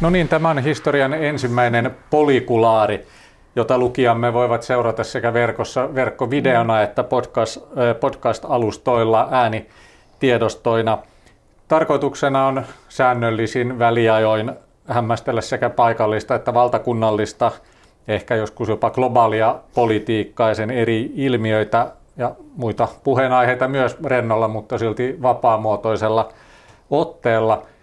No niin, tämä on historian ensimmäinen polikulaari, jota lukijamme voivat seurata sekä verkossa verkkovideona että podcast, äh, podcast-alustoilla äänitiedostoina. Tarkoituksena on säännöllisin väliajoin hämmästellä sekä paikallista että valtakunnallista, ehkä joskus jopa globaalia politiikkaa ja sen eri ilmiöitä ja muita puheenaiheita myös rennolla, mutta silti vapaamuotoisella otteella –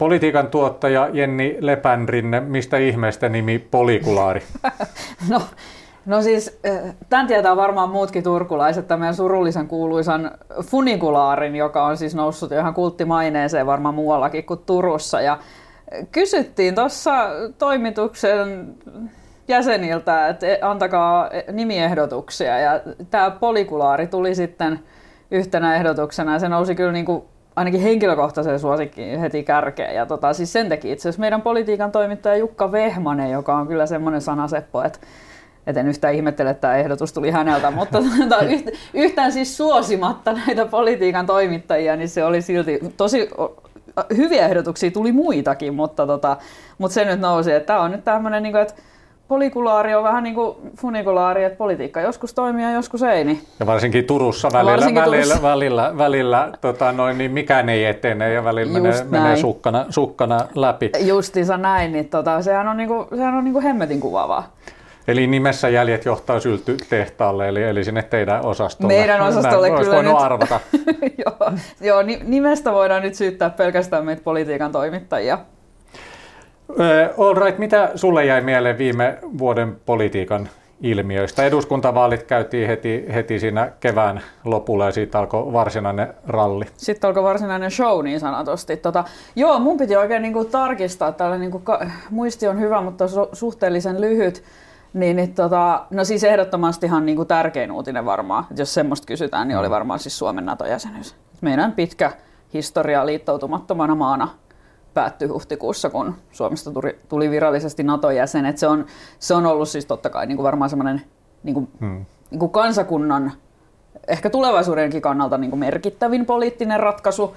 Politiikan tuottaja Jenni Lepänrinne, mistä ihmeestä nimi Polikulaari? no, no siis, tämän tietää varmaan muutkin turkulaiset, tämän surullisen kuuluisan funikulaarin, joka on siis noussut ihan kulttimaineeseen varmaan muuallakin kuin Turussa. Ja kysyttiin tuossa toimituksen jäseniltä, että antakaa nimiehdotuksia ja tämä polikulaari tuli sitten yhtenä ehdotuksena ja se nousi kyllä niin kuin ainakin henkilökohtaisen suosikkiin heti kärkeen. Ja tota, siis sen teki itse asiassa meidän politiikan toimittaja Jukka Vehmanen, joka on kyllä semmoinen sanaseppo, että et en yhtään ihmettele, että tämä ehdotus tuli häneltä, mutta tota, yhtään siis suosimatta näitä politiikan toimittajia, niin se oli silti tosi hyviä ehdotuksia, tuli muitakin, mutta, tota, mutta se nyt nousi, että tämä on nyt tämmöinen, niin että polikulaari on vähän niin kuin funikulaari, että politiikka joskus toimii ja joskus ei. Niin. Ja varsinkin Turussa välillä, varsinkin välillä, Turussa. välillä, välillä tota noin, niin mikään ei etene ja välillä menee, menee sukkana, sukkana läpi. Justiinsa näin, niin tota, sehän on, niin kuin, sehän on niin kuin hemmetin kuvaavaa. Eli nimessä jäljet johtaa sylty tehtaalle, eli, eli sinne teidän osastolle. Meidän osastolle Näin, kyllä nyt. arvata. joo, joo, nimestä voidaan nyt syyttää pelkästään meitä politiikan toimittajia. All right, mitä sulle jäi mieleen viime vuoden politiikan ilmiöistä? Eduskuntavaalit käytiin heti, heti siinä kevään lopulla ja siitä alkoi varsinainen ralli. Sitten alkoi varsinainen show niin sanotusti. Tota, joo, mun piti oikein niin kuin tarkistaa, tällä niin kuin, muisti on hyvä, mutta su- suhteellisen lyhyt. Niin, niin tota, no siis ehdottomastihan niin kuin tärkein uutinen varmaan, että jos semmoista kysytään, niin oli mm. varmaan siis Suomen NATO-jäsenyys. Meidän pitkä historia liittoutumattomana maana päättyi huhtikuussa, kun Suomesta tuli, tuli virallisesti NATO-jäsen. Et se, on, se on ollut siis totta kai niin kuin varmaan semmoinen niin kuin, hmm. niin kuin kansakunnan, ehkä tulevaisuudenkin kannalta niin kuin merkittävin poliittinen ratkaisu.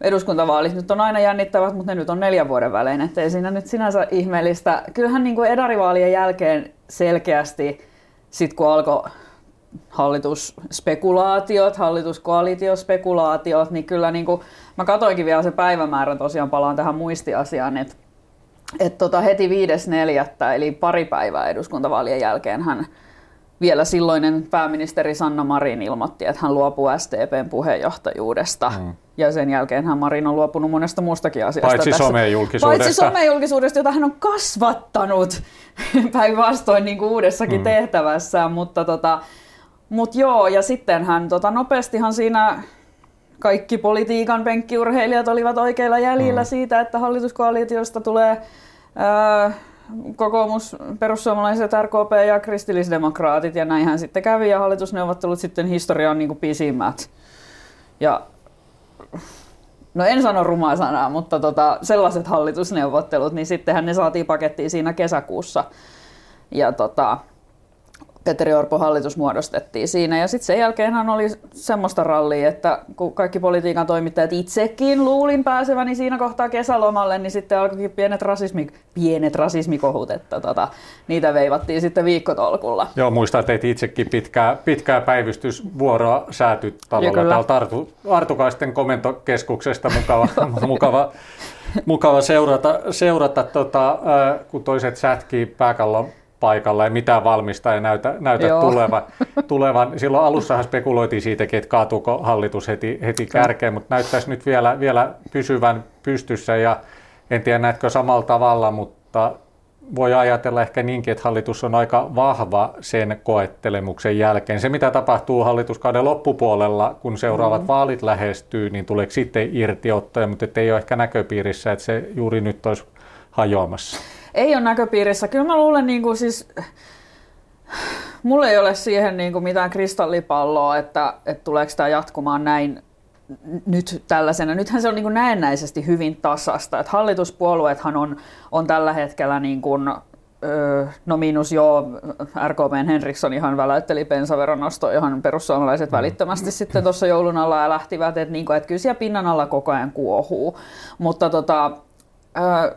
Eduskuntavaalit nyt on aina jännittävät, mutta ne nyt on neljän vuoden välein, ettei siinä nyt sinänsä ihmeellistä. Kyllähän niin kuin edarivaalien jälkeen selkeästi, sit kun alkoi hallitusspekulaatiot, hallituskoalitiospekulaatiot, niin kyllä niin kuin, mä katoinkin vielä se päivämäärä, tosiaan palaan tähän muistiasiaan, että et tota heti 5.4. eli pari päivää eduskuntavaalien jälkeen hän vielä silloinen pääministeri Sanna Marin ilmoitti, että hän luopuu STPn puheenjohtajuudesta. Mm. Ja sen jälkeen hän Marin on luopunut monesta muustakin asiasta. Paitsi tässä. somejulkisuudesta. Paitsi somejulkisuudesta, jota hän on kasvattanut päinvastoin niin kuin uudessakin mm. tehtävässään. Mutta tota, mut joo, ja sitten hän tota, nopeastihan siinä kaikki politiikan penkkiurheilijat olivat oikeilla jäljillä mm. siitä, että hallituskoalitiosta tulee ää, kokoomus, perussuomalaiset, RKP ja kristillisdemokraatit, ja näinhän sitten kävi, ja hallitusneuvottelut sitten historian niin pisimmät. Ja no en sano rumaa sanaa, mutta tota, sellaiset hallitusneuvottelut, niin sittenhän ne saatiin pakettiin siinä kesäkuussa. Ja tota, Petteri Orpo hallitus muodostettiin siinä. Ja sitten sen jälkeen oli semmoista rallia, että kun kaikki politiikan toimittajat itsekin luulin pääseväni siinä kohtaa kesälomalle, niin sitten alkoikin pienet, rasismi, pienet rasismikohut, että tota, niitä veivattiin sitten viikkotolkulla. Joo, muistan, että itsekin pitkää, pitkää päivystysvuoroa säätytalolla täältä Artu, Artukaisten komentokeskuksesta. Mukava, mukava, mukava seurata, seurata tota, kun toiset sätkii pääkallon paikalla ja mitään valmista ei näytä, näytä tulevan, tulevan. Silloin alussahan spekuloitiin siitäkin, että kaatuuko hallitus heti, heti kärkeen, mutta näyttäisi nyt vielä, vielä pysyvän pystyssä ja en tiedä näetkö samalla tavalla, mutta voi ajatella ehkä niinkin, että hallitus on aika vahva sen koettelemuksen jälkeen. Se, mitä tapahtuu hallituskauden loppupuolella, kun seuraavat mm. vaalit lähestyy, niin tuleeko sitten irtiottoja, mutta ei ole ehkä näköpiirissä, että se juuri nyt olisi hajoamassa ei ole näköpiirissä. Kyllä mä luulen, niin kuin siis, mulla ei ole siihen niin kuin mitään kristallipalloa, että, että tuleeko tämä jatkumaan näin nyt tällaisena. Nythän se on niin kuin näennäisesti hyvin tasasta. Että hallituspuolueethan on, on tällä hetkellä niin kuin, no miinus joo, RKPn Henriksson ihan väläytteli bensaveron nosto, johon perussuomalaiset mm. välittömästi sitten tuossa joulun alla ja lähtivät, että, niin kuin, että kyllä siellä pinnan alla koko ajan kuohuu. Mutta tota,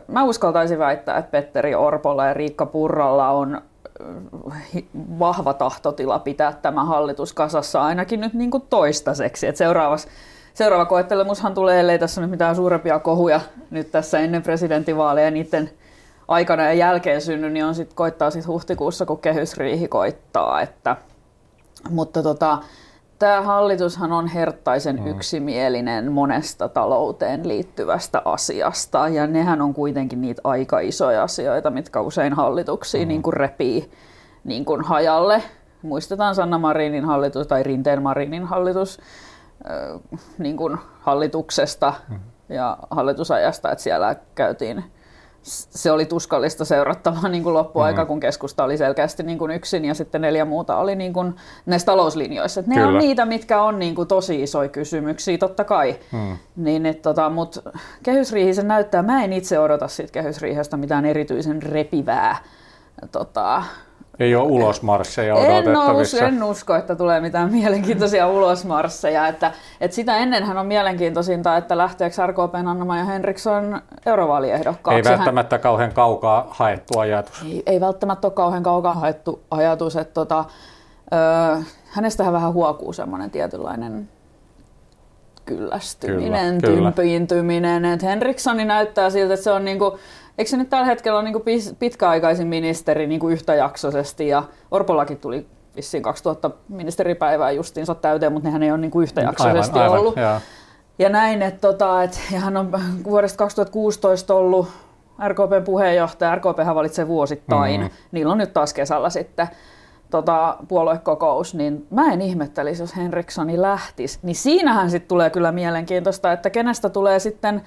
mä uskaltaisin väittää, että Petteri Orpolla ja Riikka Purralla on vahva tahtotila pitää tämä hallitus kasassa ainakin nyt niin kuin toistaiseksi. Et seuraavassa seuraava koettelemushan tulee, ellei tässä nyt mitään suurempia kohuja nyt tässä ennen presidentinvaaleja niiden aikana ja jälkeen synny, niin on sit, koittaa sitten huhtikuussa, kun kehysriihi koittaa. Että, mutta tota, tämä hallitushan on herttaisen mm. yksimielinen monesta talouteen liittyvästä asiasta, ja nehän on kuitenkin niitä aika isoja asioita, mitkä usein hallituksia mm. niin kuin repii niin kuin hajalle. Muistetaan Sanna Marinin hallitus tai Rinteen Marinin hallitus äh, niin kuin hallituksesta mm. ja hallitusajasta, että siellä käytiin se oli tuskallista seurattavaa niin kuin loppuaika, mm. kun keskusta oli selkeästi niin kuin yksin ja sitten neljä muuta oli niin kuin näissä talouslinjoissa. Et ne Kyllä. on niitä, mitkä on niin kuin tosi isoja kysymyksiä, totta kai. Mm. Niin, et, tota, Mutta kehysriihi se näyttää, mä en itse odota siitä kehysriihestä mitään erityisen repivää tota, ei ole ulosmarsseja odotettavissa. En, en usko, että tulee mitään mielenkiintoisia ulosmarsseja. Että, että sitä ennenhän on mielenkiintoisinta, että lähteekö RKP Annama ja Henriksson eurovaaliehdokkaksi. Ei välttämättä Hän... kauhean kaukaa haettu ajatus. Ei, ei välttämättä ole kauhean kaukaa haettu ajatus. Että tota, ö, hänestähän vähän huokuu semmoinen tietynlainen kyllästyminen, kyllä, tympiintyminen. Että Henrikssoni näyttää siltä, että se on niinku Eikö se nyt tällä hetkellä ole niin pitkäaikaisin ministeri niin kuin yhtäjaksoisesti ja Orpollakin tuli vissiin 2000 ministeripäivää justiinsa täyteen, mutta nehän ei ole niin kuin yhtäjaksoisesti aivan, ollut. Aivan, ja näin, että, tota, että ja hän on vuodesta 2016 ollut RKPn puheenjohtaja, RKP valitsee vuosittain, mm-hmm. niillä on nyt taas kesällä sitten tota, puoluekokous, niin mä en ihmettelisi, jos Henrikssoni lähtisi. Niin siinähän sitten tulee kyllä mielenkiintoista, että kenestä tulee sitten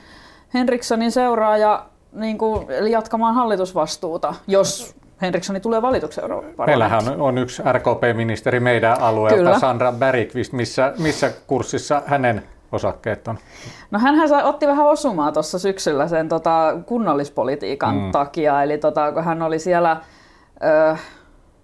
Henrikssonin seuraaja niin kuin, eli jatkamaan hallitusvastuuta, jos Henrikssoni tulee valituksi Euroopan Meillähän on yksi RKP-ministeri meidän alueelta, Kyllä. Sandra Bergqvist. Missä, missä kurssissa hänen osakkeet on? No hän otti vähän osumaa tuossa syksyllä sen tota, kunnallispolitiikan mm. takia, eli tota, kun hän oli siellä ö,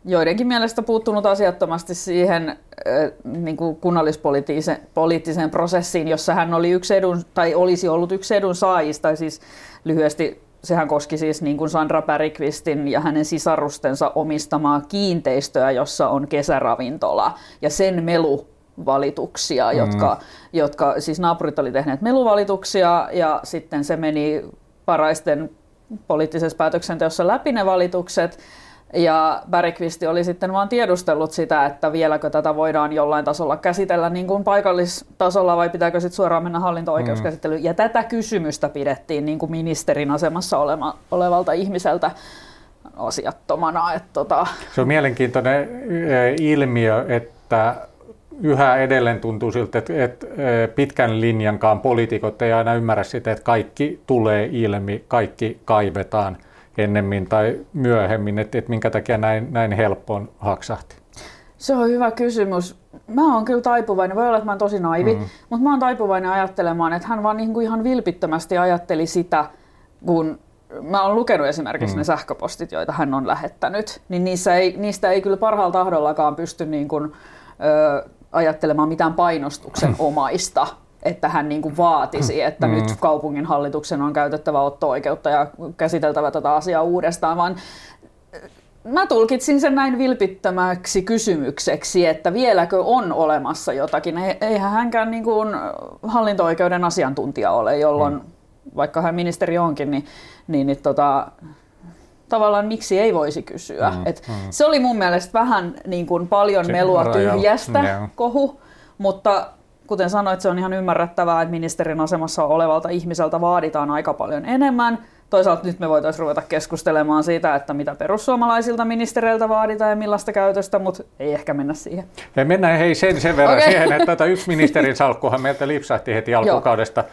joidenkin mielestä puuttunut asiattomasti siihen ö, niin kuin kunnallispoliittiseen prosessiin, jossa hän oli yksi edun, tai olisi ollut yksi edun saajista, siis lyhyesti sehän koski siis niin kuin Sandra Bergqvistin ja hänen sisarustensa omistamaa kiinteistöä, jossa on kesäravintola ja sen melu valituksia, mm. jotka, jotka siis naapurit oli tehneet meluvalituksia ja sitten se meni paraisten poliittisessa päätöksenteossa läpi ne valitukset ja Bergqvist oli sitten vaan tiedustellut sitä, että vieläkö tätä voidaan jollain tasolla käsitellä niin kuin paikallistasolla vai pitääkö sitten suoraan mennä hallinto-oikeuskäsittelyyn. Mm. Ja tätä kysymystä pidettiin niin kuin ministerin asemassa olema, olevalta ihmiseltä asiattomana. Että tota... Se on mielenkiintoinen eh, ilmiö, että yhä edelleen tuntuu siltä, että, että eh, pitkän linjankaan poliitikot ei aina ymmärrä sitä, että kaikki tulee ilmi, kaikki kaivetaan – ennemmin tai myöhemmin, että, että minkä takia näin, näin helppoon haksahti? Se on hyvä kysymys. Mä oon kyllä taipuvainen, voi olla, että mä oon tosi naivi, mm-hmm. mutta mä oon taipuvainen ajattelemaan, että hän vaan niin kuin ihan vilpittömästi ajatteli sitä, kun mä oon lukenut esimerkiksi mm. ne sähköpostit, joita hän on lähettänyt, niin niissä ei, niistä ei kyllä parhaalla tahdollakaan pysty niin kuin, ö, ajattelemaan mitään painostuksen omaista että hän niin kuin vaatisi, että mm. nyt kaupungin hallituksen on käytettävä otto-oikeutta ja käsiteltävä tätä asiaa uudestaan, vaan äh, mä tulkitsin sen näin vilpittömäksi kysymykseksi, että vieläkö on olemassa jotakin. Eihän hänkään niin kuin hallinto-oikeuden asiantuntija ole, jolloin mm. vaikka hän ministeri onkin, niin, niin, niin tota, tavallaan miksi ei voisi kysyä. Mm, Et mm. Se oli mun mielestä vähän niin kuin paljon melua tyhjästä yeah. kohu, mutta kuten sanoit, se on ihan ymmärrettävää, että ministerin asemassa olevalta ihmiseltä vaaditaan aika paljon enemmän. Toisaalta nyt me voitaisiin ruveta keskustelemaan siitä, että mitä perussuomalaisilta ministereiltä vaaditaan ja millaista käytöstä, mutta ei ehkä mennä siihen. Me mennään hei sen, sen verran okay. siihen, että tätä yksi ministerin salkkuhan meiltä lipsahti heti alkukaudesta.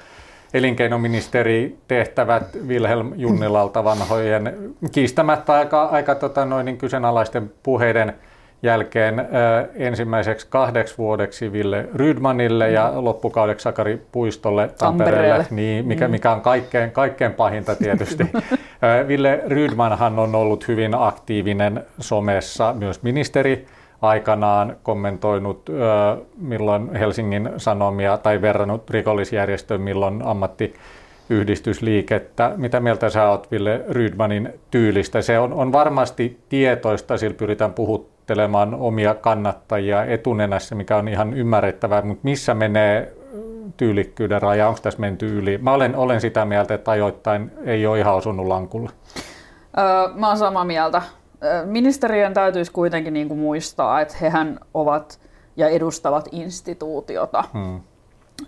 elinkeinoministeri tehtävät Wilhelm Junnilalta vanhojen kiistämättä aika, aika tota, noin, niin kyseenalaisten puheiden jälkeen äh, ensimmäiseksi kahdeksi vuodeksi Ville Rydmanille mm. ja loppukaudeksi Sakari Puistolle Tampereelle, niin, mikä, mm. mikä on kaikkein, kaikkein pahinta tietysti. äh, Ville Rydmanhan on ollut hyvin aktiivinen somessa, myös ministeri aikanaan kommentoinut äh, milloin Helsingin Sanomia tai verrannut rikollisjärjestöön, milloin ammatti yhdistysliikettä. Mitä mieltä sä oot Ville Rydmanin tyylistä? Se on, on varmasti tietoista, sillä pyritään puhuttelemaan omia kannattajia etunenässä, mikä on ihan ymmärrettävää, mutta missä menee tyylikkyyden raja, onko tässä menty yli? Mä olen, olen sitä mieltä, että ajoittain ei ole ihan osunut lankulle. Öö, mä oon samaa mieltä. Ministerien täytyisi kuitenkin niin kuin muistaa, että hehän ovat ja edustavat instituutiota. Hmm.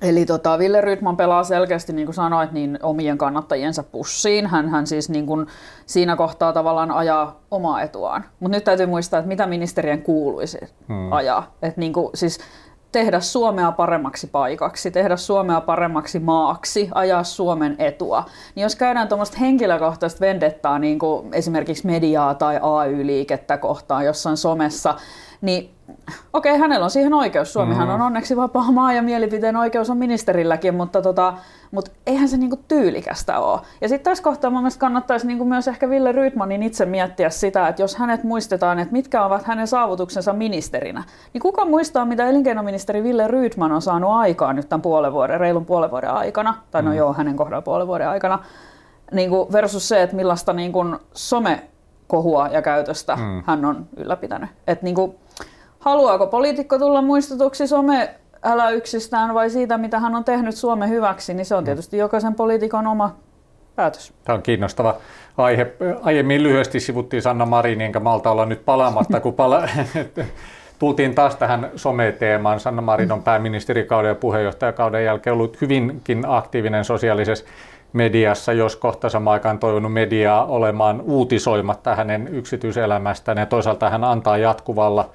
Eli tota, Ville Rydman pelaa selkeästi, niin kuin sanoit, niin omien kannattajiensa pussiin. Hän, hän siis niin kuin siinä kohtaa tavallaan ajaa omaa etuaan. Mutta nyt täytyy muistaa, että mitä ministerien kuuluisi hmm. ajaa. Et niin kuin, siis tehdä Suomea paremmaksi paikaksi, tehdä Suomea paremmaksi maaksi, ajaa Suomen etua. Niin jos käydään tuommoista henkilökohtaista vendettaa niin kuin esimerkiksi mediaa tai AY-liikettä kohtaan jossain somessa, niin okei, okay, hänellä on siihen oikeus. Suomihan mm. on onneksi vapaa maa ja mielipiteen oikeus on ministerilläkin, mutta, tota, mutta eihän se niinku tyylikästä ole. Ja sitten tässä kohtaa mun mielestä kannattaisi niinku myös ehkä Ville Rydmanin itse miettiä sitä, että jos hänet muistetaan, että mitkä ovat hänen saavutuksensa ministerinä, niin kuka muistaa, mitä elinkeinoministeri Ville Rydman on saanut aikaan nyt tämän puolen vuoden, reilun puolen vuoden aikana, tai no mm. joo, hänen kohdalla puolen vuoden aikana, niin kuin versus se, että millaista niin kuin some kohua ja käytöstä mm. hän on ylläpitänyt. Et niin kuin, haluaako poliitikko tulla muistutuksi some älä yksistään vai siitä, mitä hän on tehnyt Suomen hyväksi, niin se on mm. tietysti jokaisen poliitikon oma päätös. Tämä on kiinnostava aihe. Aiemmin lyhyesti sivuttiin Sanna Marin, enkä malta olla nyt palaamatta, kun pala- tultiin taas tähän some-teemaan. Sanna Marin on pääministerikauden ja puheenjohtajakauden jälkeen ollut hyvinkin aktiivinen sosiaalisessa mediassa, jos kohta samaan aikaan toivonut mediaa olemaan uutisoimatta hänen yksityiselämästään ja toisaalta hän antaa jatkuvalla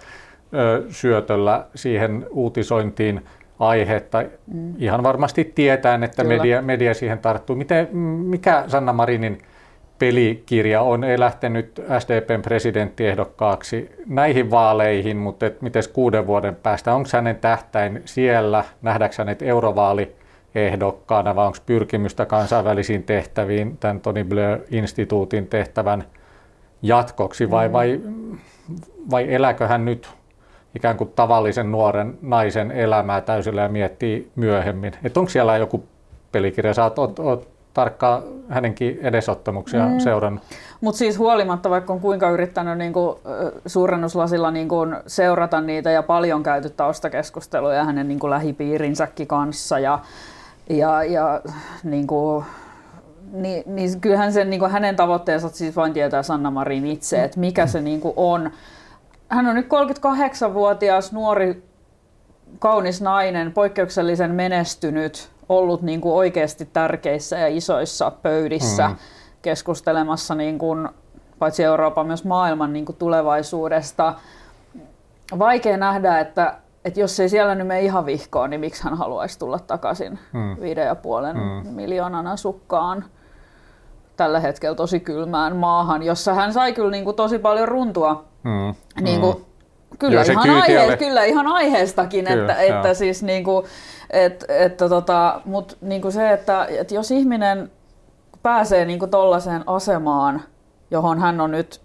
ö, syötöllä siihen uutisointiin aihetta. Mm. Ihan varmasti tietään, että media, media siihen tarttuu. Miten, mikä Sanna Marinin pelikirja on? Ei lähtenyt SDPn presidenttiehdokkaaksi näihin vaaleihin, mutta miten kuuden vuoden päästä? Onko hänen tähtäin siellä? Nähdäänkö hänet eurovaali ehdokkaana vai onko pyrkimystä kansainvälisiin tehtäviin tämän Tony Blair-instituutin tehtävän jatkoksi vai, mm. vai, vai elääkö hän nyt ikään kuin tavallisen nuoren naisen elämää täysillä ja miettii myöhemmin. Että onko siellä joku pelikirja, sä oot, oot, oot tarkkaan hänenkin edesottamuksia mm. seurannut. Mutta siis huolimatta, vaikka on kuinka yrittänyt niinku, suurennuslasilla niinku, seurata niitä ja paljon käyty taustakeskusteluja hänen niinku, lähipiirinsäkin kanssa ja ja, ja niin kuin, niin, niin kyllähän sen, niin kuin hänen tavoitteensa siis vain tietää Sanna Marin itse, että mikä se niin kuin on. Hän on nyt 38-vuotias nuori kaunis nainen, poikkeuksellisen menestynyt, ollut niin kuin oikeasti tärkeissä ja isoissa pöydissä mm. keskustelemassa niin kuin, paitsi Euroopan myös maailman niin kuin tulevaisuudesta. Vaikea nähdä, että että jos ei siellä nyt mene ihan vihkoon, niin miksi hän haluaisi tulla takaisin hmm. viiden ja puolen hmm. miljoonan asukkaan tällä hetkellä tosi kylmään maahan, jossa hän sai kyllä niin kuin tosi paljon runtua. Hmm. Niin kuin, hmm. Kyllä, ihan aihe, kyllä ihan aiheestakin, kyllä, että, että siis niin kuin, et, että tota, mut niin kuin se, että, että jos ihminen pääsee niin kuin tollaiseen asemaan, johon hän on nyt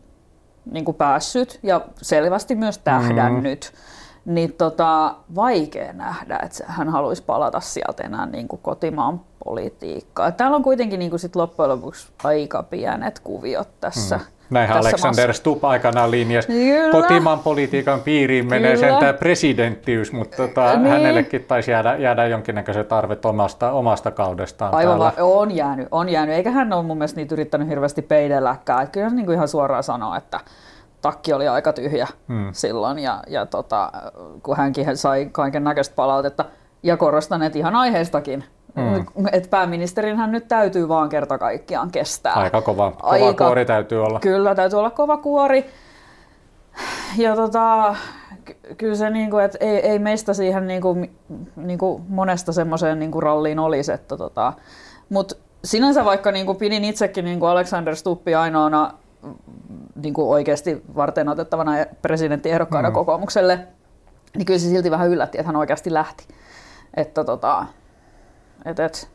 niin kuin päässyt ja selvästi myös tähdännyt, mm niin tota, vaikea nähdä, että hän haluaisi palata sieltä enää niin kuin kotimaan politiikkaa. Täällä on kuitenkin niin kuin sit loppujen lopuksi aika pienet kuviot tässä. Hmm. Näinhän tässä Alexander maassa. Stubb aikanaan linjasi. Kotimaan politiikan piiriin menee Kyllä. sentään presidenttiys, mutta tota, niin. hänellekin taisi jäädä, jäädä jonkinnäköisen tarve omasta, omasta kaudestaan. Aivan va- on jäänyt, on jäänyt. Eikä hän ole mun mielestä niitä yrittänyt hirveästi peidelläkään. Kyllä hän niin kuin ihan suoraan sanoo, että takki oli aika tyhjä hmm. silloin ja, ja tota, kun hänkin sai kaiken näköistä palautetta ja korostan, että ihan aiheestakin, hmm. että pääministerin hän nyt täytyy vaan kerta kaikkiaan kestää. Aika kova, kova Aika, kuori täytyy olla. Kyllä, täytyy olla kova kuori. Ja tota, kyllä se, niin kuin, että ei, ei meistä siihen niin kuin, niin kuin monesta semmoiseen niin kuin ralliin olisi. Että tota, mutta sinänsä vaikka niin kuin pidin itsekin niin kuin Alexander Stuppi ainoana niin kuin oikeasti varten otettavana presidenttiehdokkaana mm. kokoomukselle, niin kyllä se silti vähän yllätti, että hän oikeasti lähti. Että tota, et, et,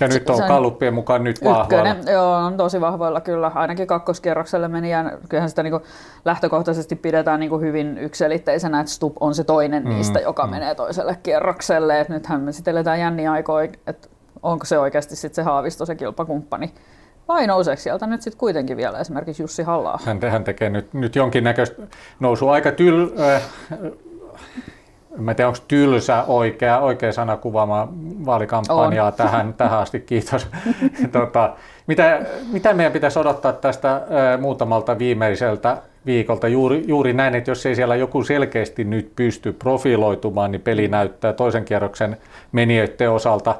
ja nyt on kalluppien mukaan nyt vahvoilla. Joo, on tosi vahvoilla kyllä. Ainakin kakkoskierrokselle meni ja kyllähän sitä niin lähtökohtaisesti pidetään niin hyvin ykselitteisenä, että Stup on se toinen mm, niistä, joka mm. menee toiselle kierrokselle. Et nythän me sitten eletään jänniä aikoja, että onko se oikeasti sitten se Haavisto se kilpakumppani. Vai nouseeko sieltä nyt sitten kuitenkin vielä esimerkiksi Jussi halla hän, hän tekee nyt, nyt jonkinnäköistä nousua aika tyl, äh, en tiedä, onko tylsä oikea, oikea sana kuvaamaan vaalikampanjaa tähän, tähän asti, kiitos. tota, mitä, mitä meidän pitäisi odottaa tästä ää, muutamalta viimeiseltä viikolta? Juuri, juuri näin, että jos ei siellä joku selkeästi nyt pysty profiloitumaan, niin peli näyttää toisen kierroksen menijöiden osalta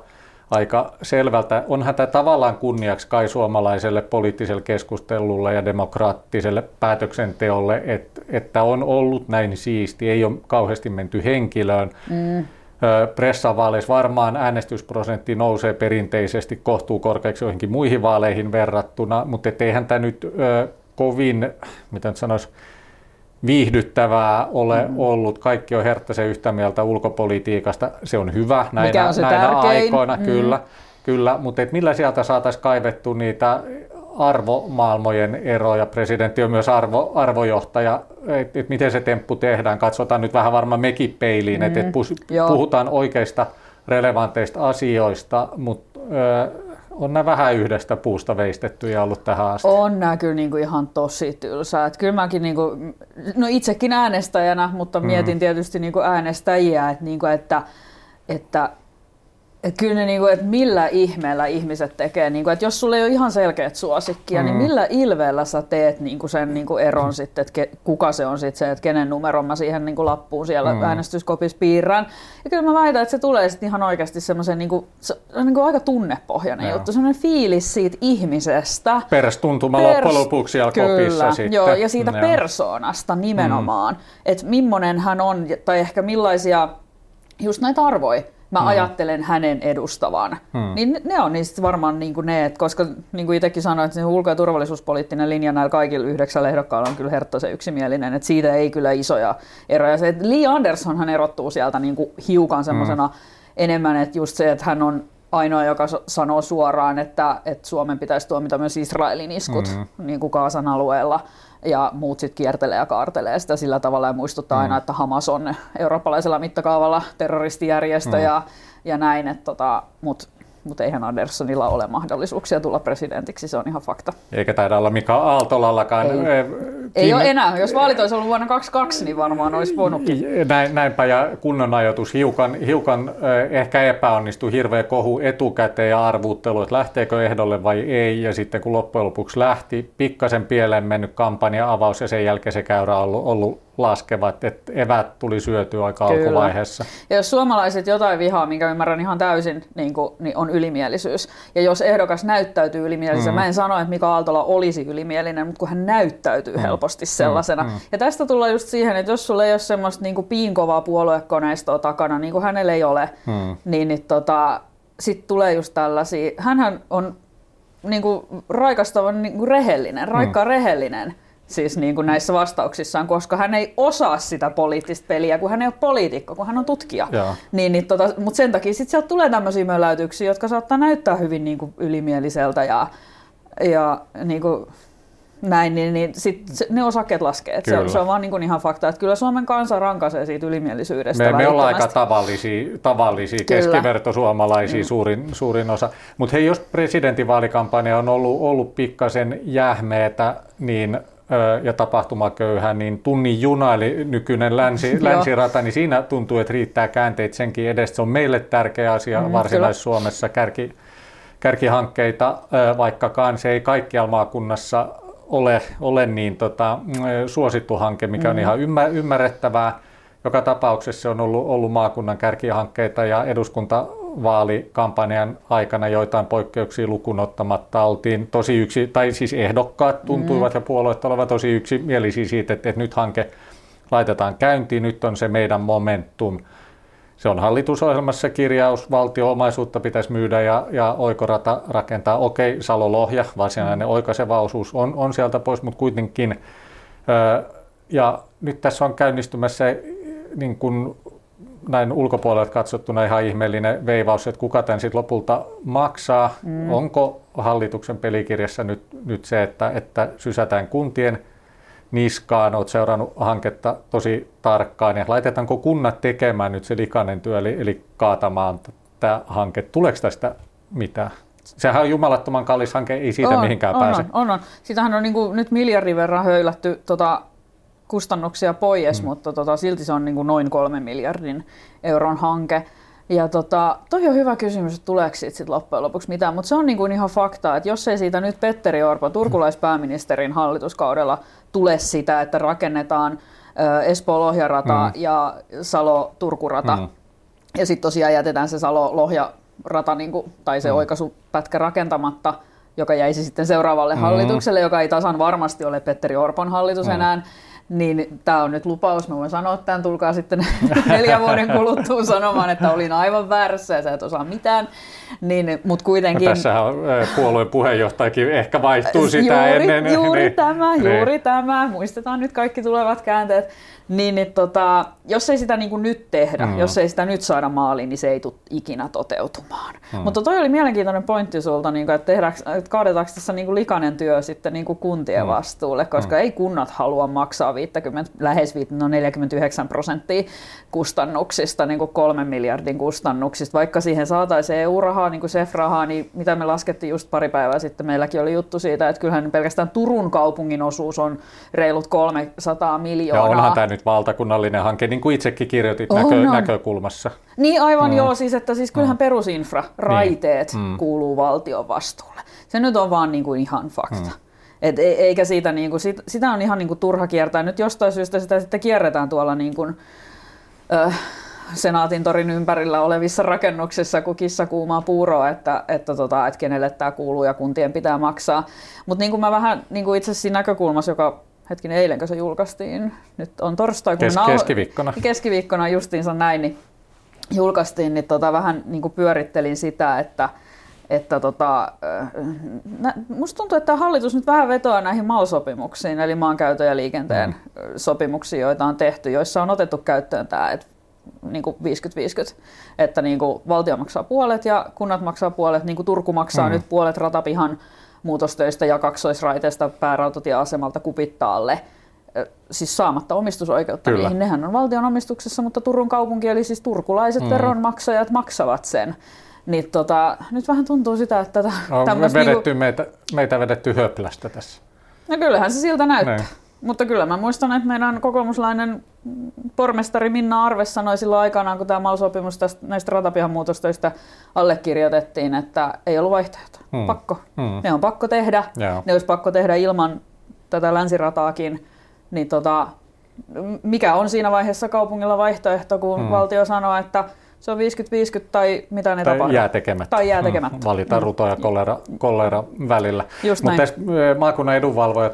aika selvältä. Onhan tämä tavallaan kunniaksi kai suomalaiselle poliittiselle keskustelulle ja demokraattiselle päätöksenteolle, että, että on ollut näin siisti, ei ole kauheasti menty henkilöön. Mm pressavaaleissa varmaan äänestysprosentti nousee perinteisesti kohtuu korkeaksi joihinkin muihin vaaleihin verrattuna, mutta eihän tämä nyt ö, kovin, mitä nyt sanoisi, viihdyttävää ole mm. ollut. Kaikki on herttäisen yhtä mieltä ulkopolitiikasta. Se on hyvä näinä, on näinä aikoina, mm. kyllä. kyllä. Mutta et millä sieltä saataisiin kaivettu niitä arvomaailmojen eroja. Presidentti on myös arvo, arvojohtaja. Et, et miten se temppu tehdään? Katsotaan nyt vähän varmaan mekin peiliin, mm, että et puhutaan oikeista relevanteista asioista, mutta on nämä vähän yhdestä puusta veistetty ja ollut tähän asti. On nämä kyllä niin kuin ihan tosi tylsää. Että kyllä mäkin niin kuin, no itsekin äänestäjänä, mutta mm. mietin tietysti niin kuin äänestäjiä, että, niin kuin, että, että että kyllä ne, niinku, että millä ihmeellä ihmiset tekee, niinku, että jos sulla ei ole ihan selkeät suosikkia, niin mm. niin millä ilveellä sä teet niinku sen niinku eron sitten, että ke, kuka se on sitten se, että kenen numeron mä siihen niinku lappuun siellä mm. äänestyskopissa piirrän. Ja kyllä mä väitän, että se tulee sitten ihan oikeasti semmoisen niinku, se niinku aika tunnepohjainen Joo. juttu, semmoinen fiilis siitä ihmisestä. Perstuntuma Pers- loppujen lopuksi siellä kyllä, kopissa sitten. Joo, ja siitä Joo. persoonasta nimenomaan, mm. että millainen hän on, tai ehkä millaisia just näitä arvoja mä hmm. ajattelen hänen edustavan. Hmm. Niin ne on niistä varmaan niin kuin ne, että koska niin kuin itsekin sanoin, että se ulko- ja turvallisuuspoliittinen linja näillä kaikilla yhdeksällä ehdokkaalla on kyllä herttoisen yksimielinen, että siitä ei kyllä isoja eroja. Se, että Lee Andersonhan erottuu sieltä niin kuin hiukan semmoisena hmm. enemmän, että just se, että hän on ainoa, joka sanoo suoraan, että, että Suomen pitäisi tuomita myös Israelin iskut mm. niin kuin Kaasan alueella ja muut sitten kiertelee ja kaartelee sitä sillä tavalla ja muistuttaa mm. aina, että Hamas on eurooppalaisella mittakaavalla terroristijärjestö mm. ja, ja näin, että tota, mutta mutta eihän Anderssonilla ole mahdollisuuksia tulla presidentiksi, se on ihan fakta. Eikä taida olla Mika Aaltolallakaan. Ei, eh, Ei ole enää. Jos vaalit olisi ollut vuonna 2022, niin varmaan olisi voinutkin. Näin, näinpä, ja kunnon ajoitus hiukan, hiukan eh, ehkä epäonnistui, hirveä kohu etukäteen ja arvuuttelu, että lähteekö ehdolle vai ei, ja sitten kun loppujen lopuksi lähti, pikkasen pieleen mennyt kampanja-avaus, ja sen jälkeen se käyrä on ollut, ollut laskevat, että evät tuli syötyä aika Kyllä. alkuvaiheessa. Ja jos suomalaiset jotain vihaa, minkä ymmärrän ihan täysin, niin, kuin, niin on ylimielisyys. Ja jos ehdokas näyttäytyy ylimielisenä, mm. mä en sano, että Mika Aaltola olisi ylimielinen, mutta kun hän näyttäytyy mm. helposti sellaisena. Mm. Ja tästä tulee just siihen, että jos sulla ei ole semmoista niin kuin piinkovaa puoluekoneistoa takana, niin kuin hänellä ei ole, mm. niin, niin tota, sitten tulee just tällaisia. Hänhän on niin kuin raikastavan niin kuin rehellinen, raikkaan mm. rehellinen siis niin kuin näissä vastauksissaan, koska hän ei osaa sitä poliittista peliä, kun hän ei ole poliitikko, kun hän on tutkija. Niin, niin tota, mutta sen takia sitten sieltä tulee tämmöisiä möläytyksiä, jotka saattaa näyttää hyvin niin kuin ylimieliseltä ja, ja niin kuin näin, niin, niin sit se, ne osakkeet laskee. Se, on, se on vaan niin kuin ihan fakta, että kyllä Suomen kansa rankaisee siitä ylimielisyydestä. Me, me ollaan aika tavallisia, tavallisia keskivertosuomalaisia mm. suurin, suurin osa. Mutta hei, jos presidentinvaalikampanja on ollut, ollut pikkasen jähmeetä, niin ja tapahtumaköyhä, niin tunnin juna, eli nykyinen länsi, länsirata, niin siinä tuntuu, että riittää käänteet senkin edestä. Se on meille tärkeä asia mm, Varsinais-Suomessa, kärki, kärkihankkeita, vaikkakaan se ei kaikkialla maakunnassa ole, ole niin tota, suosittu hanke, mikä on mm. ihan ymmärrettävää. Joka tapauksessa on ollut, ollut maakunnan kärkihankkeita ja eduskuntavaalikampanjan aikana joitain poikkeuksia lukunottamatta oltiin tosi yksi, tai siis ehdokkaat tuntuivat mm. ja puolueet olevat tosi yksimielisiä siitä, että, että nyt hanke laitetaan käyntiin, nyt on se meidän momentum. Se on hallitusohjelmassa kirjaus, valtio-omaisuutta pitäisi myydä ja, ja oikorata rakentaa. Okei, Salo-Lohja, varsinainen mm. oikaiseva osuus on, on sieltä pois, mutta kuitenkin. ja nyt tässä on käynnistymässä niin kuin näin ulkopuolelta katsottuna ihan ihmeellinen veivaus, että kuka tämän sitten lopulta maksaa. Mm. Onko hallituksen pelikirjassa nyt, nyt se, että, että sysätään kuntien niskaan, olet seurannut hanketta tosi tarkkaan ja laitetaanko kunnat tekemään nyt se likainen työ, eli, eli kaatamaan tämä hanke. Tuleeko tästä mitään. Sehän on jumalattoman kallis hanke, ei siitä on, mihinkään on, pääse. On, on, on. Siitähän on niin kuin nyt miljardin verran höylätty tota, kustannuksia pois, mm. mutta tota, silti se on niin kuin noin kolme miljardin euron hanke. Ja tota, toi on hyvä kysymys, että tuleeko siitä sit loppujen lopuksi mitään, mutta se on niinku ihan fakta, että jos ei siitä nyt Petteri Orpo turkulaispääministerin hallituskaudella tule sitä, että rakennetaan Espoo-Lohjarata mm. ja Salo-Turkurata, mm. ja sitten tosiaan jätetään se Salo-Lohjarata niinku, tai se mm. oikaisupätkä rakentamatta, joka jäisi sitten seuraavalle mm. hallitukselle, joka ei tasan varmasti ole Petteri Orpon hallitus mm. enää, niin tämä on nyt lupaus, mä voin sanoa tämän, tulkaa sitten neljän vuoden kuluttua sanomaan, että olin aivan väärässä ja sä et osaa mitään. Niin, mut kuitenkin... No tässä puolueen puheenjohtajakin ehkä vaihtuu sitä juuri, ennen. Juuri niin, tämä, niin. juuri tämä. Muistetaan nyt kaikki tulevat käänteet. Niin, niin tota, jos ei sitä niin kuin nyt tehdä, mm. jos ei sitä nyt saada maaliin, niin se ei tule ikinä toteutumaan. Mm. Mutta toi oli mielenkiintoinen pointti sulta, niin kuin, että, tehdäänkö, että kaadetaanko tässä niin kuin likainen työ sitten niin kuin kuntien mm. vastuulle, koska mm. ei kunnat halua maksaa 50, lähes 50, no 49 prosenttia kustannuksista, niin kuin kolmen miljardin kustannuksista, vaikka siihen saataisiin EU-rahaa, niin kuin SEF-rahaa, niin mitä me laskettiin just pari päivää sitten, meilläkin oli juttu siitä, että kyllähän pelkästään Turun kaupungin osuus on reilut 300 miljoonaa. Ja onhan tämä nyt valtakunnallinen hanke, niin kuin itsekin kirjoitit on, näkö, on. näkökulmassa. Niin aivan mm. joo, siis että siis kyllähän mm. perusinfra, niin. raiteet mm. kuuluu valtion vastuulle. Se nyt on vaan niin kuin ihan fakta. Mm. Et e- eikä siitä, niin kuin, sit, sitä on ihan niin kuin turha kiertää. Nyt jostain syystä sitä sitten kierretään tuolla niin kuin, äh, Senaatin torin ympärillä olevissa rakennuksissa kuin kissa kuumaa puuroa, että, että, tota, että kenelle tämä kuuluu ja kuntien pitää maksaa. Mutta niin kuin mä vähän niin kuin itse asiassa siinä näkökulmassa, joka hetkinen, eilenkö se julkaistiin, nyt on torstai, kun Kes- nau- keskiviikkona. keskiviikkona justiinsa näin, niin julkaistiin, niin tota, vähän niin kuin pyörittelin sitä, että, että tota, nä, musta tuntuu, että hallitus nyt vähän vetoaa näihin MAL-sopimuksiin, eli maankäytön ja liikenteen mm. sopimuksiin, joita on tehty, joissa on otettu käyttöön tämä, että niin kuin 50-50, että niin kuin valtio maksaa puolet ja kunnat maksaa puolet, niin kuin Turku maksaa mm. nyt puolet ratapihan muutostöistä ja kaksoisraiteesta päärautatieasemalta kupittaalle siis saamatta omistusoikeutta Kyllä. niihin. Nehän on valtion omistuksessa, mutta Turun kaupunki eli siis turkulaiset mm. veronmaksajat maksavat sen. Niin tota, nyt vähän tuntuu sitä, että tätä on vedetty niinku... meitä, meitä vedetty höplästä tässä. No kyllähän se siltä näyttää. Näin. Mutta kyllä mä muistan, että meidän kokoomuslainen pormestari Minna Arve sanoi silloin aikanaan, kun tämä MAL-sopimus tästä, näistä ratapihan muutostöistä allekirjoitettiin, että ei ollut vaihtoehto. Hmm. Pakko. Hmm. Ne on pakko tehdä. Yeah. Ne olisi pakko tehdä ilman tätä länsirataakin. Niin tota, mikä on siinä vaiheessa kaupungilla vaihtoehto, kun hmm. valtio sanoo, että se on 50-50 tai mitä ne tai tapahtuu. jää tekemättä. Tai jää hmm. tekemättä. Hmm. Valitaan hmm. ruto ja kolera, kolera välillä. Mutta tässä maakunnan edunvalvojat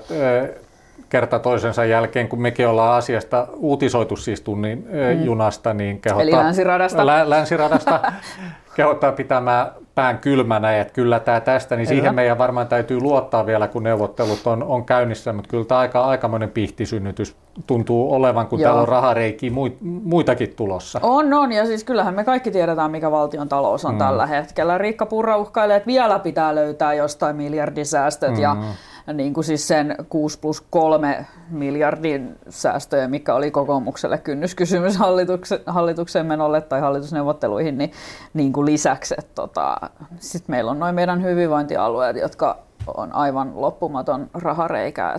kerta toisensa jälkeen, kun mekin ollaan asiasta uutisoitu siis tunnin mm. junasta, niin kehottaa, Eli länsiradasta, lä, länsiradasta kehottaa pitämään pään kylmänä, että kyllä tämä tästä, niin siihen meidän varmaan täytyy luottaa vielä, kun neuvottelut on, on käynnissä, mutta kyllä tämä aika, aikamoinen pihtisynnytys tuntuu olevan, kun Joo. täällä on rahareikiä muitakin tulossa. On, on, ja siis kyllähän me kaikki tiedetään, mikä valtion talous on mm. tällä hetkellä. Riikka Purra uhkailee, että vielä pitää löytää jostain miljardisäästöt, mm. ja niin kuin siis sen 6 plus 3 miljardin säästöjä, mikä oli kokoomukselle kynnyskysymys hallituksen, hallituksen menolle tai hallitusneuvotteluihin, niin, niin kuin lisäksi. Tota, Sitten meillä on noin meidän hyvinvointialueet, jotka on aivan loppumaton rahareikä.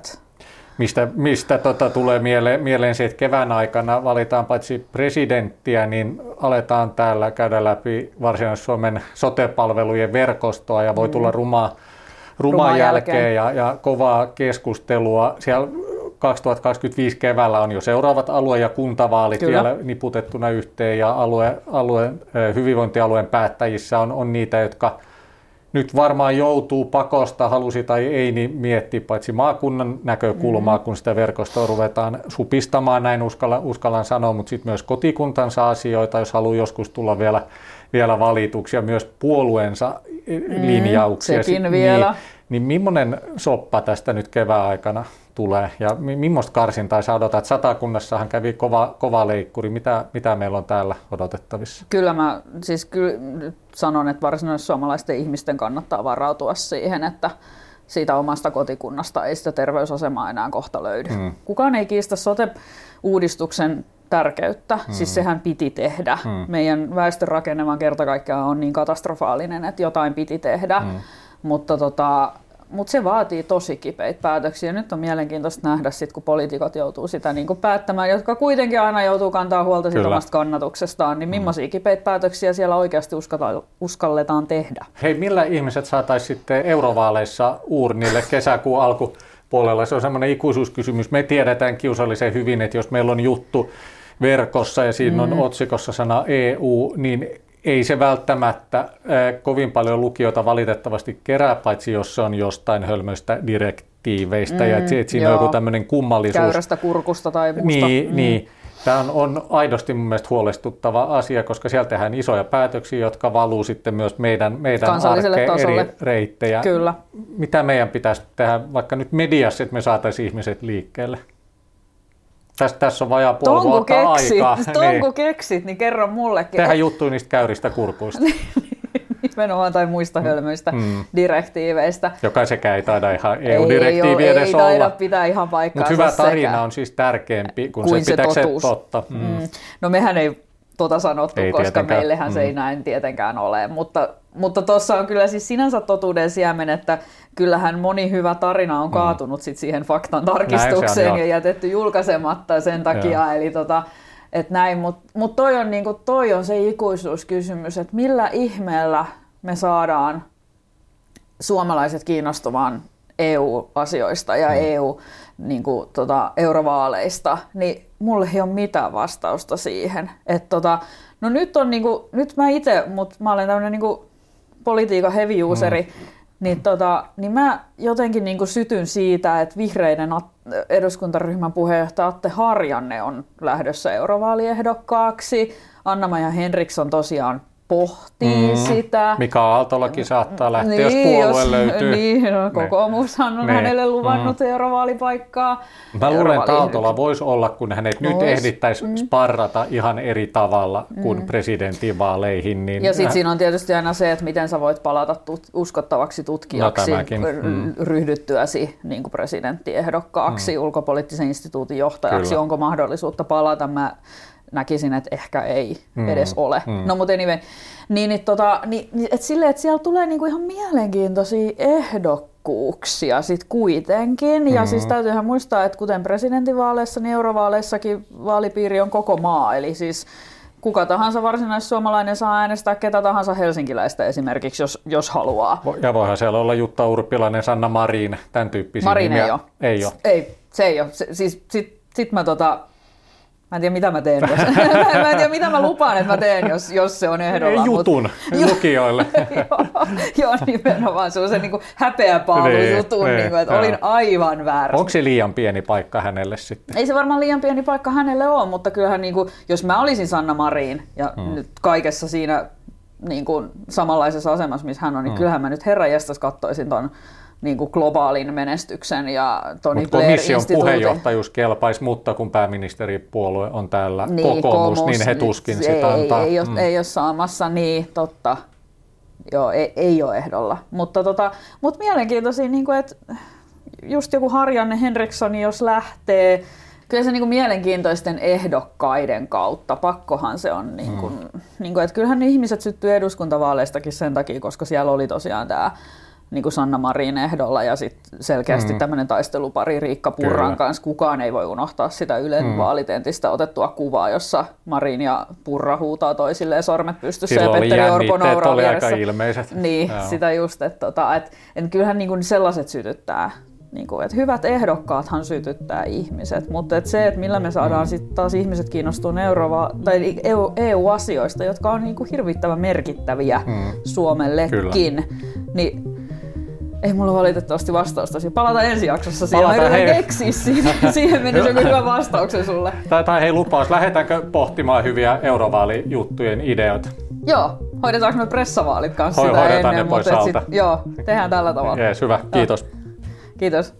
Mistä, mistä tota tulee mieleen, mieleen se, että kevään aikana valitaan paitsi presidenttiä, niin aletaan täällä käydä läpi Varsinais-Suomen sote-palvelujen verkostoa ja voi tulla mm. rumaa ruman jälkeen ja, ja kovaa keskustelua. Siellä 2025 keväällä on jo seuraavat alue- ja kuntavaalit Kyllä. vielä niputettuna yhteen ja alue, alue, hyvinvointialueen päättäjissä on, on niitä, jotka nyt varmaan joutuu pakosta, halusi tai ei, niin miettiä paitsi maakunnan näkökulmaa, mm. kun sitä verkostoa ruvetaan supistamaan, näin uskallan, uskallan sanoa, mutta sitten myös kotikuntansa asioita, jos haluaa joskus tulla vielä, vielä valituksia, myös puolueensa mm, linjauksia. Sekin niin, vielä. Niin millainen soppa tästä nyt kevään aikana tulee ja millaista karsintaa sä odotat? Satakunnassahan kävi kova, kova leikkuri. Mitä, mitä meillä on täällä odotettavissa? Kyllä mä siis kyllä sanon, että varsinaisesti suomalaisten ihmisten kannattaa varautua siihen, että siitä omasta kotikunnasta ei sitä terveysasemaa enää kohta löydy. Mm. Kukaan ei kiistä sote-uudistuksen tärkeyttä. Mm. Siis sehän piti tehdä. Mm. Meidän väestön rakenne vaan kerta kaikkiaan on niin katastrofaalinen, että jotain piti tehdä. Mm. Mutta tota, mutta se vaatii tosi kipeitä päätöksiä. Nyt on mielenkiintoista nähdä, sit, kun poliitikot joutuu sitä niin päättämään, jotka kuitenkin aina joutuu kantaa huolta siitä omasta kannatuksestaan, niin mm. millaisia kipeitä päätöksiä siellä oikeasti uskalletaan tehdä? Hei, millä ihmiset saataisiin sitten eurovaaleissa uurnille kesäkuun alkupuolella? Se on semmoinen ikuisuuskysymys. Me tiedetään kiusallisen hyvin, että jos meillä on juttu verkossa ja siinä on mm. otsikossa sana EU, niin ei se välttämättä kovin paljon lukijoita valitettavasti kerää, paitsi jos se on jostain hölmöistä direktiiveistä mm, ja että siinä joo. on joku tämmöinen kummallisuus. Käyrästä kurkusta tai muusta. Niin, mm. niin. Tämä on, on aidosti mun mielestä huolestuttava asia, koska siellä tehdään isoja päätöksiä, jotka valuu sitten myös meidän, meidän arkeen eri reittejä. Kyllä. Mitä meidän pitäisi tehdä vaikka nyt mediassa, että me saataisiin ihmiset liikkeelle? Tässä, tässä on vajaa puoli Tonku vuotta keksit, aikaa. Tonku niin. keksit, niin kerro mullekin. Tehdään juttu niistä käyristä kurkuista. Nimenomaan tai muista mm. hölmöistä mm. direktiiveistä. Joka sekään ei taida ihan EU-direktiivi edes ei olla. Ei taida pitää ihan paikkaa. Mutta hyvä tarina sekä. on siis tärkeämpi kuin, kuin se, se totuus. Se totta. Mm. Mm. No mehän ei tota sanottu, ei koska tietenkään. meillähän mm. se ei mm. näin tietenkään ole. Mutta mutta tuossa on kyllä siis sinänsä totuuden siemen, että kyllähän moni hyvä tarina on mm. kaatunut mm. sit siihen faktan tarkistukseen on, ja jätetty julkaisematta sen takia. Joo. Eli tota, et näin, mutta mut toi, on, niinku, toi on se ikuisuuskysymys, että millä ihmeellä me saadaan suomalaiset kiinnostumaan EU-asioista ja mm. EU, niin kuin, tota, eurovaaleista, niin mulle ei ole mitään vastausta siihen. Et, tota, no nyt on niin kuin, nyt mä itse, mutta mä olen tämmöinen niin politiikan heavy useri, mm. niin, tota, niin mä jotenkin niin kuin sytyn siitä, että vihreiden eduskuntaryhmän puheenjohtaja Atte Harjanne on lähdössä eurovaaliehdokkkaaksi. Anna-Maja Henriksson tosiaan pohtii mm. sitä. Mika Aaltolakin saattaa lähteä, niin, jos puolue jos, löytyy. Niin, no, niin. kokoomushan on niin. hänelle luvannut mm. eurovaalipaikkaa. Mä luulen, että Aaltola voisi olla, kun hänet Vois. nyt ehdittäisi mm. sparrata ihan eri tavalla kuin mm. presidentinvaaleihin. Niin ja sitten siinä on tietysti aina se, että miten sä voit palata tut- uskottavaksi tutkijaksi no, mm. ryhdyttyäsi niin kuin presidenttiehdokkaaksi, mm. ulkopoliittisen instituutin johtajaksi. Kyllä. Onko mahdollisuutta palata? Mä näkisin, että ehkä ei mm, edes ole. Mm. No mutta anyway, niin, niin, tota, niin, niin et sille, että siellä tulee niinku ihan mielenkiintoisia ehdokkuuksia sit kuitenkin. Mm. Ja siis täytyyhän muistaa, että kuten presidentinvaaleissa, niin eurovaaleissakin vaalipiiri on koko maa. Eli siis kuka tahansa varsinaissuomalainen saa äänestää ketä tahansa helsinkiläistä esimerkiksi, jos, jos haluaa. Ja voihan siellä olla Jutta Urpilainen, Sanna Marin, tämän tyyppisiä Marin nimiä. ei ole. Ei ole. Ei, se ei ole. Se, siis, sit, sit mä tota, Mä en tiedä, mitä mä teen. Jos, mä en tiedä, mitä mä lupaan, että mä teen, jos, jos se on ehdolla. Jutun mut, lukijoille. joo, joo, nimenomaan. Se on se niin kuin häpeäpaalu niin, jutun, niin, niin kuin, että joo. olin aivan väärässä. Onko se liian pieni paikka hänelle sitten? Ei se varmaan liian pieni paikka hänelle ole, mutta kyllähän niin kuin, jos mä olisin Sanna Marin ja hmm. nyt kaikessa siinä niin kuin, samanlaisessa asemassa, missä hän on, niin hmm. kyllähän mä nyt herran jästäs kattoisin ton niin kuin globaalin menestyksen ja Tony Mut Blair komission puheenjohtajuus kelpaisi, mutta kun pääministeripuolue on täällä niin, kokoomus, kokoomus, niin he tuskin ei, sitä antaa. Ei, ei, ole, mm. ei ole saamassa, niin totta. Joo, ei, ei ole ehdolla. Mutta, tota, mutta mielenkiintoisia, niin kuin, että just joku Harjanne Henriksson, jos lähtee, kyllä se niin kuin mielenkiintoisten ehdokkaiden kautta, pakkohan se on, niin kuin, mm. niin kuin, että kyllähän ihmiset syttyy eduskuntavaaleistakin sen takia, koska siellä oli tosiaan tämä niin kuin Sanna Marin ehdolla ja sitten selkeästi mm. tämmöinen taistelupari Riikka Purran Kyllä. kanssa. Kukaan ei voi unohtaa sitä Ylen mm. vaalitentistä otettua kuvaa, jossa Marin ja Purra huutaa toisilleen sormet pystyssä Silloin ja Petteri Orpo nauraa oli aika ilmeiset. Niin, Joo. sitä just, että tota, et, et kyllähän niin kuin sellaiset sytyttää niin kuin, että hyvät ehdokkaathan sytyttää ihmiset, mutta että se, että millä me saadaan sitten taas ihmiset kiinnostumaan Eurova, tai EU, EU-asioista, jotka on niin kuin hirvittävän merkittäviä mm. Suomellekin, Kyllä. niin ei mulla valitettavasti vastausta siihen. Palataan ensi jaksossa siihen. Palataan, hei. keksiä siihen. siihen menisi joku hyvä vastauksen sulle. Tai, tai hei lupaus, lähdetäänkö pohtimaan hyviä eurovaalijuttujen ideoita? Joo, hoidetaanko me pressavaalit kanssa Hoi, sitä ennen, ne pois mutta sit, joo, tehdään tällä tavalla. Jees, hyvä, kiitos. Kiitos.